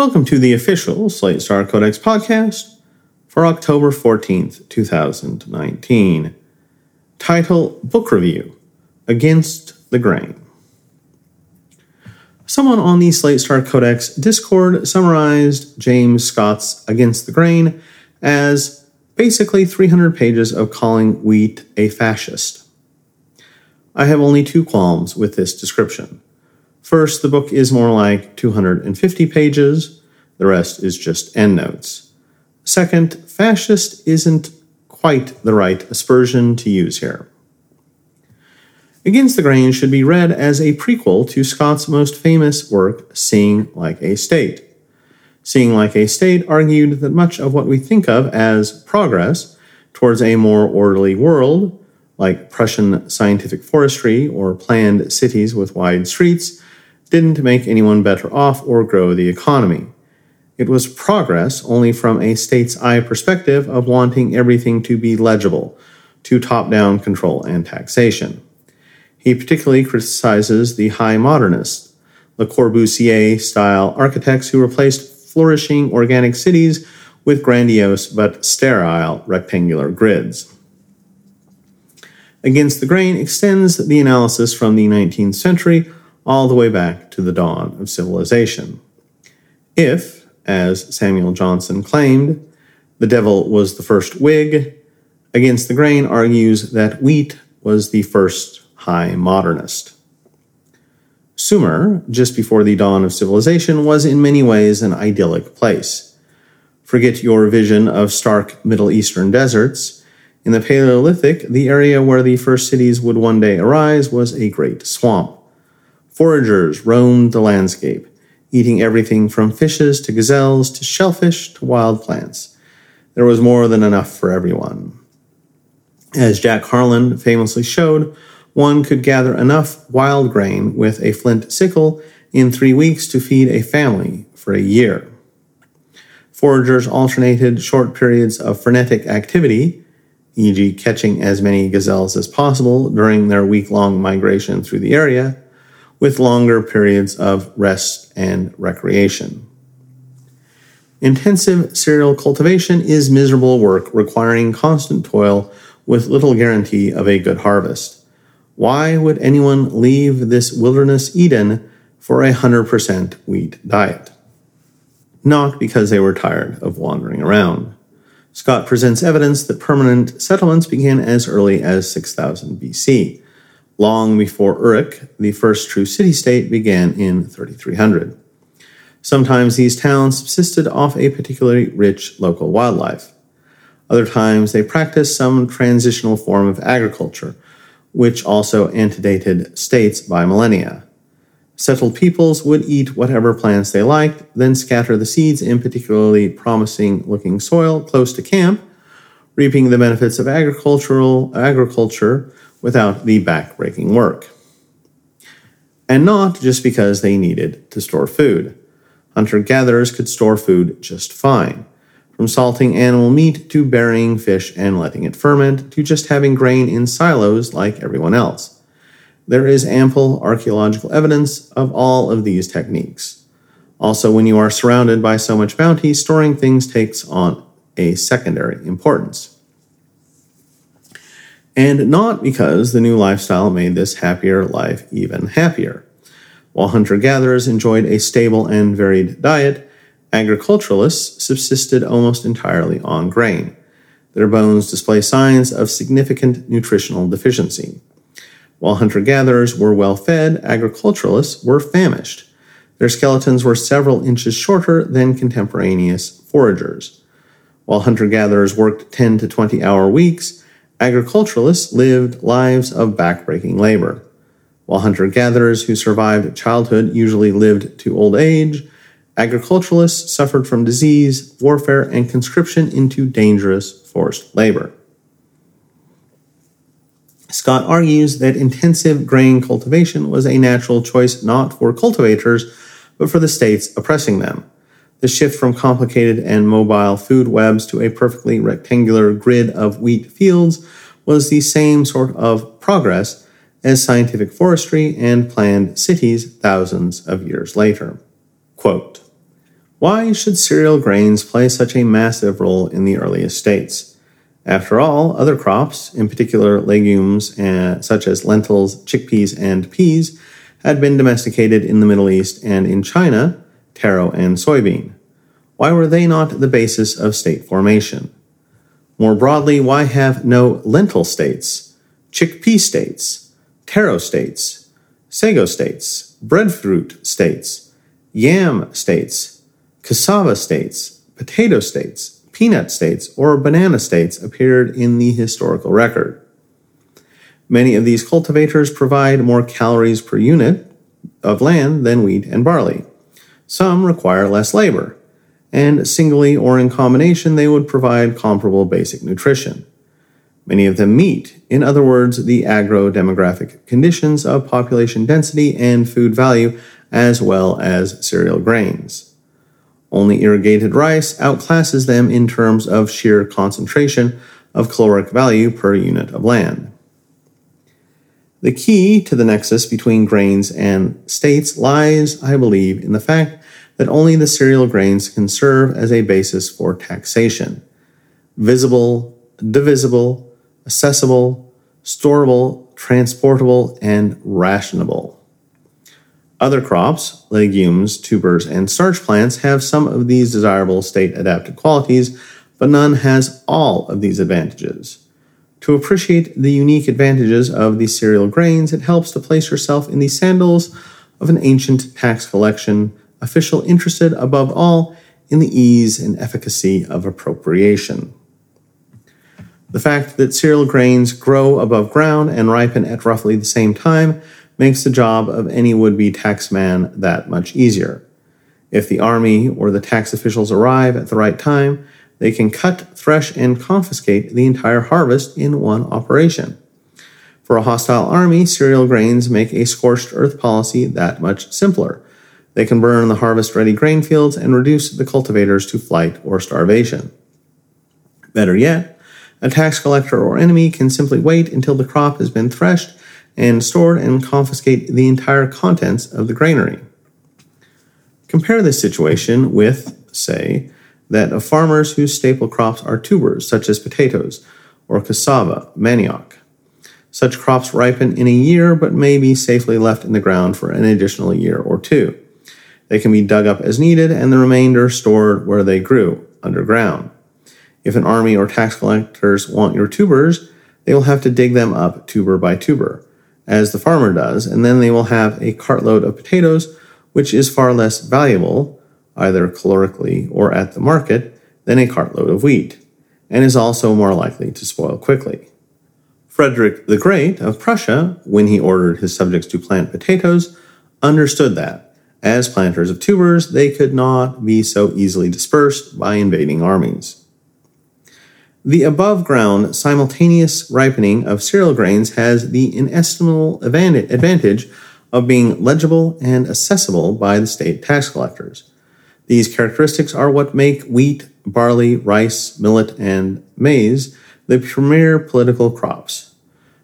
Welcome to the official Slate Star Codex podcast for October 14th, 2019. Title Book Review Against the Grain. Someone on the Slate Star Codex Discord summarized James Scott's Against the Grain as basically 300 pages of calling wheat a fascist. I have only two qualms with this description. First, the book is more like 250 pages, the rest is just endnotes. Second, fascist isn't quite the right aspersion to use here. Against the Grain should be read as a prequel to Scott's most famous work, Seeing Like a State. Seeing Like a State argued that much of what we think of as progress towards a more orderly world, like Prussian scientific forestry or planned cities with wide streets, didn't make anyone better off or grow the economy. It was progress only from a state's eye perspective of wanting everything to be legible, to top down control and taxation. He particularly criticizes the high modernists, Le Corbusier style architects who replaced flourishing organic cities with grandiose but sterile rectangular grids. Against the Grain extends the analysis from the 19th century all the way back to the dawn of civilization. If, as Samuel Johnson claimed, the devil was the first Whig, Against the Grain argues that wheat was the first high modernist. Sumer, just before the dawn of civilization, was in many ways an idyllic place. Forget your vision of stark Middle Eastern deserts. In the Paleolithic, the area where the first cities would one day arise was a great swamp. Foragers roamed the landscape, eating everything from fishes to gazelles to shellfish to wild plants. There was more than enough for everyone. As Jack Harlan famously showed, one could gather enough wild grain with a flint sickle in three weeks to feed a family for a year. Foragers alternated short periods of frenetic activity, e.g., catching as many gazelles as possible during their week long migration through the area, with longer periods of rest and recreation. Intensive cereal cultivation is miserable work requiring constant toil with little guarantee of a good harvest. Why would anyone leave this wilderness Eden for a 100% wheat diet? Not because they were tired of wandering around. Scott presents evidence that permanent settlements began as early as 6000 BC long before Uruk, the first true city state, began in 3300. Sometimes these towns subsisted off a particularly rich local wildlife. Other times they practiced some transitional form of agriculture, which also antedated states by millennia. Settled peoples would eat whatever plants they liked, then scatter the seeds in particularly promising looking soil close to camp, reaping the benefits of agricultural agriculture without the backbreaking work. And not just because they needed to store food. Hunter gatherers could store food just fine. From salting animal meat to burying fish and letting it ferment to just having grain in silos like everyone else. There is ample archaeological evidence of all of these techniques. Also, when you are surrounded by so much bounty, storing things takes on a secondary importance and not because the new lifestyle made this happier life even happier. While hunter gatherers enjoyed a stable and varied diet, agriculturalists subsisted almost entirely on grain. Their bones display signs of significant nutritional deficiency. While hunter gatherers were well fed, agriculturalists were famished. Their skeletons were several inches shorter than contemporaneous foragers. While hunter gatherers worked 10 to 20 hour weeks, agriculturalists lived lives of backbreaking labor. While hunter gatherers who survived childhood usually lived to old age, agriculturalists suffered from disease, warfare, and conscription into dangerous forced labor. Scott argues that intensive grain cultivation was a natural choice not for cultivators, but for the states oppressing them. The shift from complicated and mobile food webs to a perfectly rectangular grid of wheat fields was the same sort of progress as scientific forestry and planned cities thousands of years later. Quote, Why should cereal grains play such a massive role in the earliest states? After all, other crops, in particular legumes uh, such as lentils, chickpeas, and peas, had been domesticated in the Middle East and in China, taro and soybean. Why were they not the basis of state formation? More broadly, why have no lentil states, chickpea states, taro states, sago states, breadfruit states, yam states, cassava states, potato states, peanut states, or banana states appeared in the historical record? Many of these cultivators provide more calories per unit of land than wheat and barley. Some require less labor, and singly or in combination, they would provide comparable basic nutrition. Many of them meet, in other words, the agro demographic conditions of population density and food value, as well as cereal grains. Only irrigated rice outclasses them in terms of sheer concentration of caloric value per unit of land. The key to the nexus between grains and states lies, I believe, in the fact that only the cereal grains can serve as a basis for taxation. Visible, divisible, accessible, storable, transportable, and rationable. Other crops, legumes, tubers, and starch plants have some of these desirable state adapted qualities, but none has all of these advantages. To appreciate the unique advantages of these cereal grains, it helps to place yourself in the sandals of an ancient tax collection official interested above all in the ease and efficacy of appropriation. The fact that cereal grains grow above ground and ripen at roughly the same time makes the job of any would be taxman that much easier. If the army or the tax officials arrive at the right time, they can cut, thresh, and confiscate the entire harvest in one operation. For a hostile army, cereal grains make a scorched earth policy that much simpler. They can burn the harvest ready grain fields and reduce the cultivators to flight or starvation. Better yet, a tax collector or enemy can simply wait until the crop has been threshed and stored and confiscate the entire contents of the granary. Compare this situation with, say, that of farmers whose staple crops are tubers, such as potatoes or cassava, manioc. Such crops ripen in a year but may be safely left in the ground for an additional year or two. They can be dug up as needed and the remainder stored where they grew, underground. If an army or tax collectors want your tubers, they will have to dig them up tuber by tuber, as the farmer does, and then they will have a cartload of potatoes, which is far less valuable either calorically or at the market, than a cartload of wheat, and is also more likely to spoil quickly. Frederick the Great of Prussia, when he ordered his subjects to plant potatoes, understood that, as planters of tubers, they could not be so easily dispersed by invading armies. The above ground simultaneous ripening of cereal grains has the inestimable advantage of being legible and accessible by the state tax collectors. These characteristics are what make wheat, barley, rice, millet, and maize the premier political crops.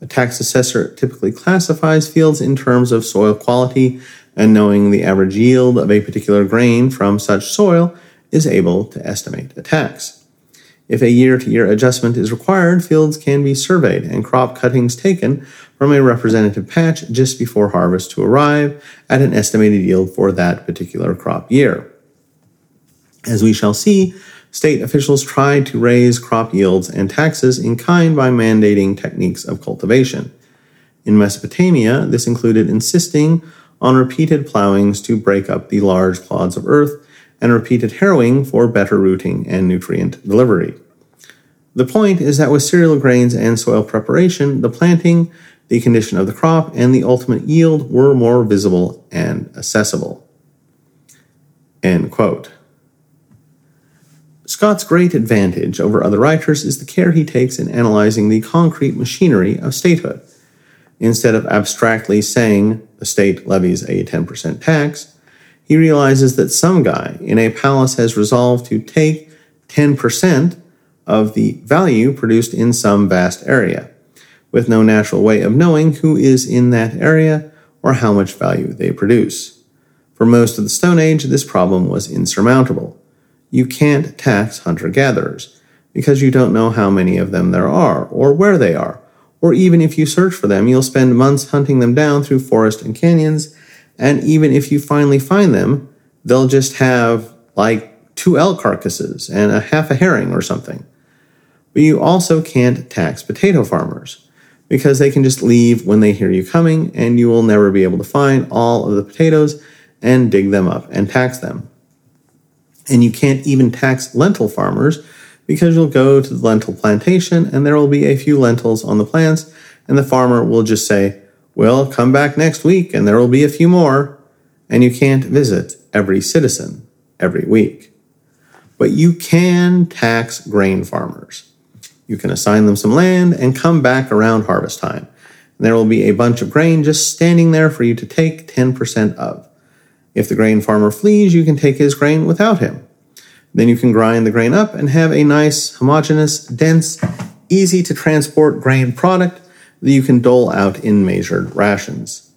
A tax assessor typically classifies fields in terms of soil quality, and knowing the average yield of a particular grain from such soil is able to estimate a tax. If a year to year adjustment is required, fields can be surveyed and crop cuttings taken from a representative patch just before harvest to arrive at an estimated yield for that particular crop year. As we shall see, state officials tried to raise crop yields and taxes in kind by mandating techniques of cultivation. In Mesopotamia, this included insisting on repeated plowings to break up the large clods of earth and repeated harrowing for better rooting and nutrient delivery. The point is that with cereal grains and soil preparation, the planting, the condition of the crop, and the ultimate yield were more visible and accessible. End quote. Scott's great advantage over other writers is the care he takes in analyzing the concrete machinery of statehood. Instead of abstractly saying the state levies a 10% tax, he realizes that some guy in a palace has resolved to take 10% of the value produced in some vast area, with no natural way of knowing who is in that area or how much value they produce. For most of the Stone Age, this problem was insurmountable. You can't tax hunter gatherers because you don't know how many of them there are or where they are. Or even if you search for them, you'll spend months hunting them down through forest and canyons. And even if you finally find them, they'll just have like two elk carcasses and a half a herring or something. But you also can't tax potato farmers because they can just leave when they hear you coming and you will never be able to find all of the potatoes and dig them up and tax them. And you can't even tax lentil farmers because you'll go to the lentil plantation and there will be a few lentils on the plants, and the farmer will just say, Well, come back next week and there will be a few more. And you can't visit every citizen every week. But you can tax grain farmers. You can assign them some land and come back around harvest time. And there will be a bunch of grain just standing there for you to take 10% of. If the grain farmer flees, you can take his grain without him. Then you can grind the grain up and have a nice, homogeneous, dense, easy to transport grain product that you can dole out in measured rations.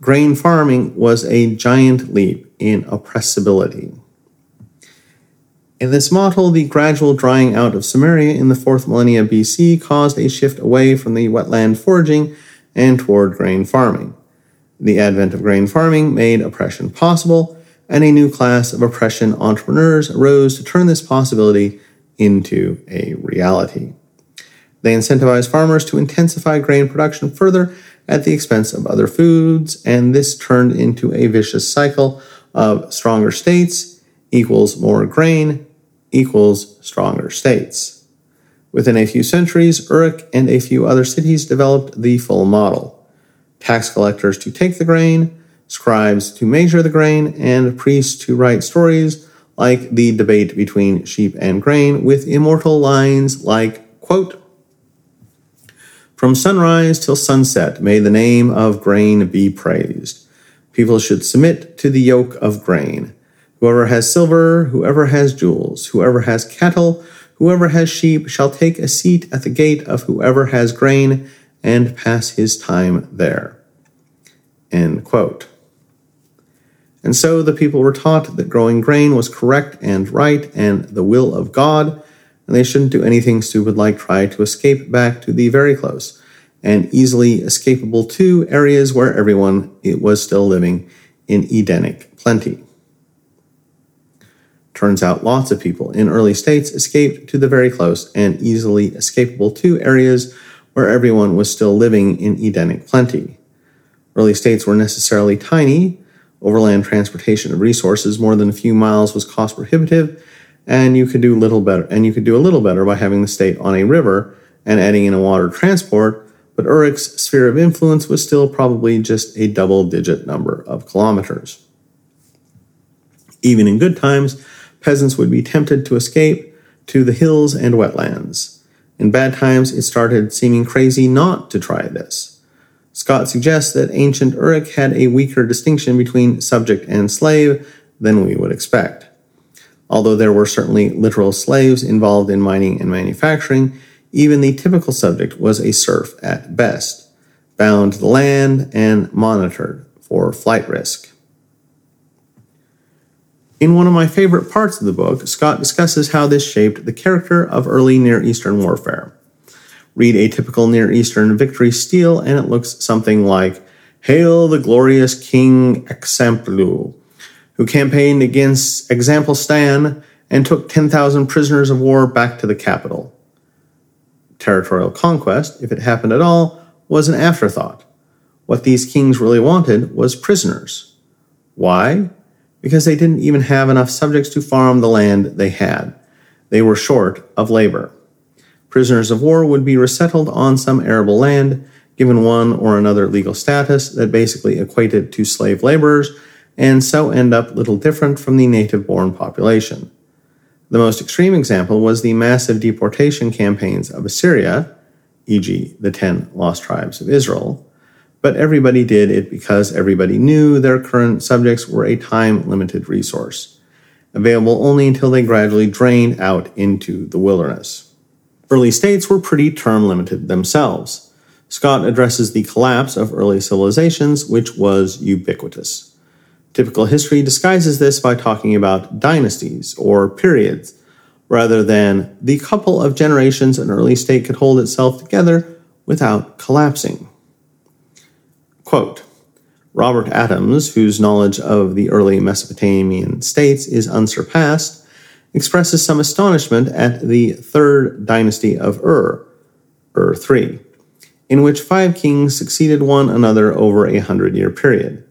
Grain farming was a giant leap in oppressibility. In this model, the gradual drying out of Sumeria in the 4th millennia BC caused a shift away from the wetland foraging and toward grain farming. The advent of grain farming made oppression possible, and a new class of oppression entrepreneurs arose to turn this possibility into a reality. They incentivized farmers to intensify grain production further at the expense of other foods, and this turned into a vicious cycle of stronger states equals more grain equals stronger states. Within a few centuries, Uruk and a few other cities developed the full model. Tax collectors to take the grain, scribes to measure the grain, and priests to write stories like the debate between sheep and grain with immortal lines like, quote, From sunrise till sunset may the name of grain be praised. People should submit to the yoke of grain. Whoever has silver, whoever has jewels, whoever has cattle, whoever has sheep shall take a seat at the gate of whoever has grain and pass his time there. End quote. And so the people were taught that growing grain was correct and right and the will of God, and they shouldn't do anything stupid like try to escape back to the very close and easily escapable to areas where everyone was still living in Edenic plenty. Turns out lots of people in early states escaped to the very close and easily escapable to areas where everyone was still living in Edenic plenty. Early states were necessarily tiny, Overland transportation of resources more than a few miles was cost prohibitive, and you could do little better and you could do a little better by having the state on a river and adding in a water transport, but Uruk's sphere of influence was still probably just a double digit number of kilometers. Even in good times, peasants would be tempted to escape to the hills and wetlands. In bad times, it started seeming crazy not to try this. Scott suggests that ancient Uruk had a weaker distinction between subject and slave than we would expect. Although there were certainly literal slaves involved in mining and manufacturing, even the typical subject was a serf at best, bound to the land and monitored for flight risk. In one of my favorite parts of the book, Scott discusses how this shaped the character of early Near Eastern warfare. Read a typical Near Eastern victory stele, and it looks something like Hail the glorious King Exemplu, who campaigned against Examplestan and took 10,000 prisoners of war back to the capital. Territorial conquest, if it happened at all, was an afterthought. What these kings really wanted was prisoners. Why? Because they didn't even have enough subjects to farm the land they had. They were short of labor. Prisoners of war would be resettled on some arable land, given one or another legal status that basically equated to slave laborers, and so end up little different from the native born population. The most extreme example was the massive deportation campaigns of Assyria, e.g., the ten lost tribes of Israel, but everybody did it because everybody knew their current subjects were a time limited resource, available only until they gradually drained out into the wilderness. Early states were pretty term limited themselves. Scott addresses the collapse of early civilizations, which was ubiquitous. Typical history disguises this by talking about dynasties or periods, rather than the couple of generations an early state could hold itself together without collapsing. Quote, Robert Adams, whose knowledge of the early Mesopotamian states is unsurpassed, expresses some astonishment at the third dynasty of Ur, Ur III, in which five kings succeeded one another over a hundred year period.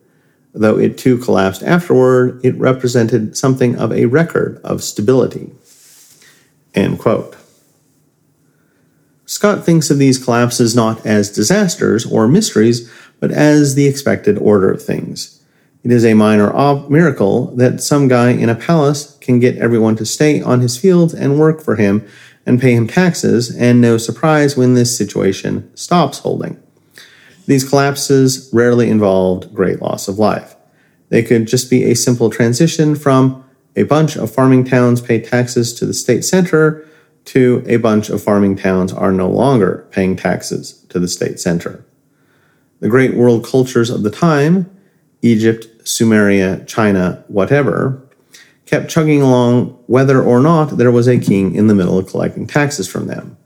Though it too collapsed afterward, it represented something of a record of stability. End quote. Scott thinks of these collapses not as disasters or mysteries, but as the expected order of things. It is a minor miracle that some guy in a palace can get everyone to stay on his fields and work for him and pay him taxes, and no surprise when this situation stops holding. These collapses rarely involved great loss of life. They could just be a simple transition from a bunch of farming towns pay taxes to the state center to a bunch of farming towns are no longer paying taxes to the state center. The great world cultures of the time, Egypt, Sumeria, China, whatever, kept chugging along whether or not there was a king in the middle of collecting taxes from them.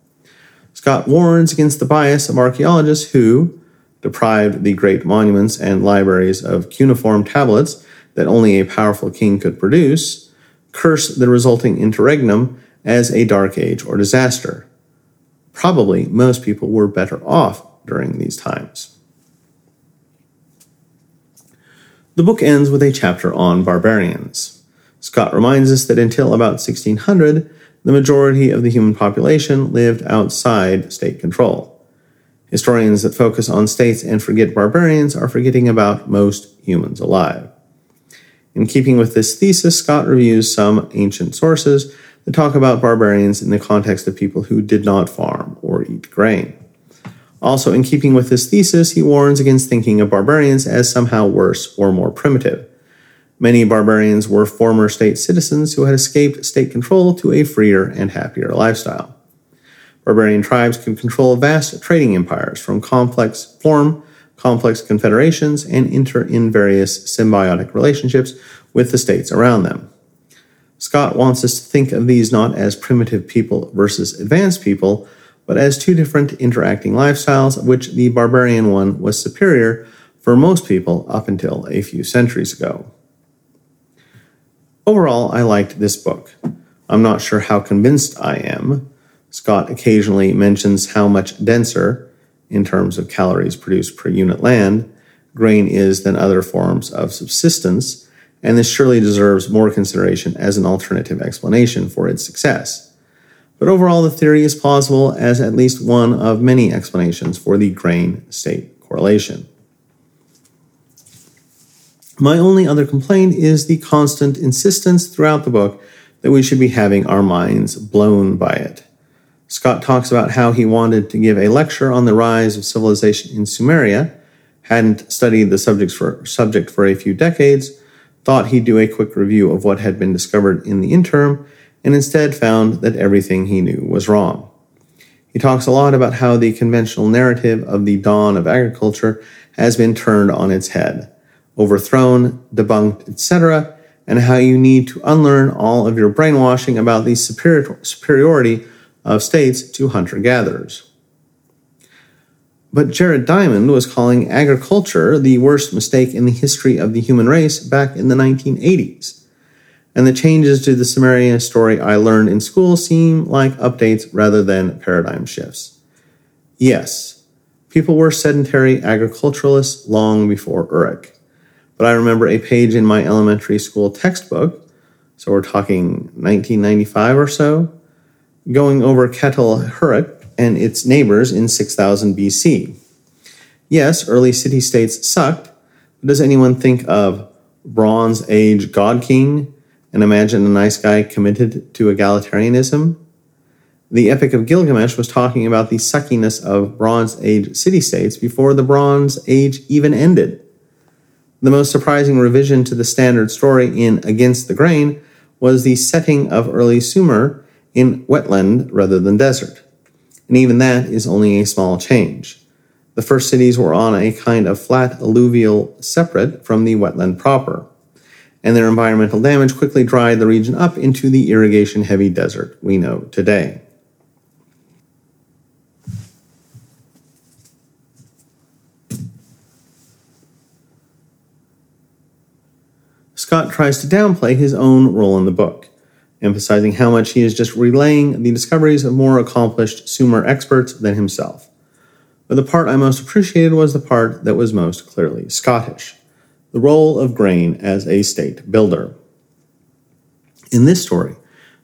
Scott warns against the bias of archaeologists who, deprived the great monuments and libraries of cuneiform tablets that only a powerful king could produce, curse the resulting interregnum as a dark age or disaster. Probably most people were better off during these times. The book ends with a chapter on barbarians. Scott reminds us that until about 1600, the majority of the human population lived outside state control. Historians that focus on states and forget barbarians are forgetting about most humans alive. In keeping with this thesis, Scott reviews some ancient sources that talk about barbarians in the context of people who did not farm or eat grain. Also, in keeping with his thesis, he warns against thinking of barbarians as somehow worse or more primitive. Many barbarians were former state citizens who had escaped state control to a freer and happier lifestyle. Barbarian tribes could control vast trading empires from complex form, complex confederations, and enter in various symbiotic relationships with the states around them. Scott wants us to think of these not as primitive people versus advanced people, but as two different interacting lifestyles, which the barbarian one was superior for most people up until a few centuries ago. Overall, I liked this book. I'm not sure how convinced I am, Scott occasionally mentions how much denser, in terms of calories produced per unit land, grain is than other forms of subsistence, and this surely deserves more consideration as an alternative explanation for its success. But overall, the theory is plausible as at least one of many explanations for the grain state correlation. My only other complaint is the constant insistence throughout the book that we should be having our minds blown by it. Scott talks about how he wanted to give a lecture on the rise of civilization in Sumeria, hadn't studied the subjects for, subject for a few decades, thought he'd do a quick review of what had been discovered in the interim, and instead found that everything he knew was wrong. He talks a lot about how the conventional narrative of the dawn of agriculture has been turned on its head, overthrown, debunked, etc., and how you need to unlearn all of your brainwashing about the superior, superiority of states to hunter gatherers. But Jared Diamond was calling agriculture the worst mistake in the history of the human race back in the 1980s. And the changes to the Sumeria story I learned in school seem like updates rather than paradigm shifts. Yes, people were sedentary agriculturalists long before Uruk. But I remember a page in my elementary school textbook, so we're talking 1995 or so, going over Catal Huyuk and its neighbors in 6000 BC. Yes, early city states sucked, but does anyone think of Bronze Age God King and imagine a nice guy committed to egalitarianism? The Epic of Gilgamesh was talking about the suckiness of Bronze Age city states before the Bronze Age even ended. The most surprising revision to the standard story in Against the Grain was the setting of early Sumer in wetland rather than desert. And even that is only a small change. The first cities were on a kind of flat alluvial separate from the wetland proper. And their environmental damage quickly dried the region up into the irrigation heavy desert we know today. Scott tries to downplay his own role in the book, emphasizing how much he is just relaying the discoveries of more accomplished Sumer experts than himself. But the part I most appreciated was the part that was most clearly Scottish the role of grain as a state builder. In this story,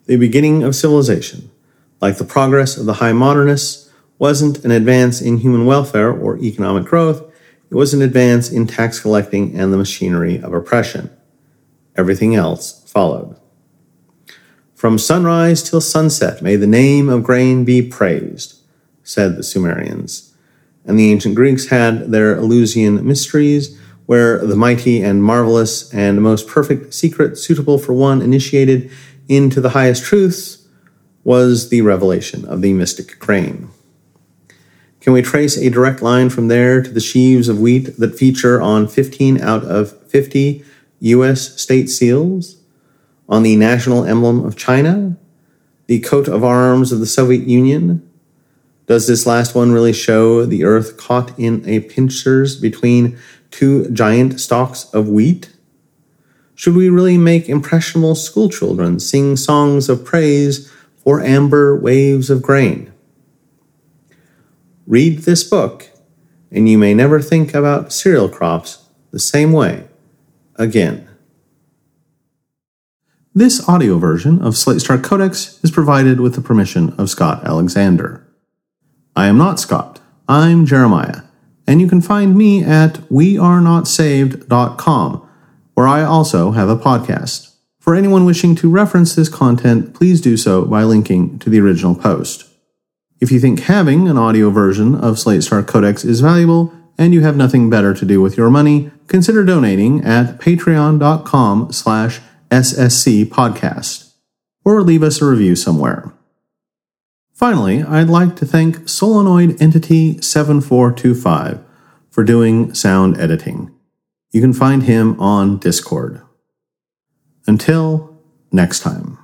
the beginning of civilization, like the progress of the high modernists, wasn't an advance in human welfare or economic growth, it was an advance in tax collecting and the machinery of oppression. Everything else followed. From sunrise till sunset may the name of grain be praised, said the Sumerians. And the ancient Greeks had their Eleusinian mysteries where the mighty and marvelous and most perfect secret suitable for one initiated into the highest truths was the revelation of the mystic crane. Can we trace a direct line from there to the sheaves of wheat that feature on 15 out of 50 U.S. state seals, on the national emblem of China, the coat of arms of the Soviet Union? Does this last one really show the earth caught in a pincers between two giant stalks of wheat? Should we really make impressionable schoolchildren sing songs of praise for amber waves of grain? Read this book, and you may never think about cereal crops the same way again. This audio version of Slate Star Codex is provided with the permission of Scott Alexander. I am not Scott, I'm Jeremiah and you can find me at wearenotsaved.com, where I also have a podcast. For anyone wishing to reference this content, please do so by linking to the original post. If you think having an audio version of Slate Star Codex is valuable and you have nothing better to do with your money, consider donating at patreon.com slash ssc podcast or leave us a review somewhere. Finally, I'd like to thank Solenoid Entity 7425 for doing sound editing. You can find him on Discord. Until next time.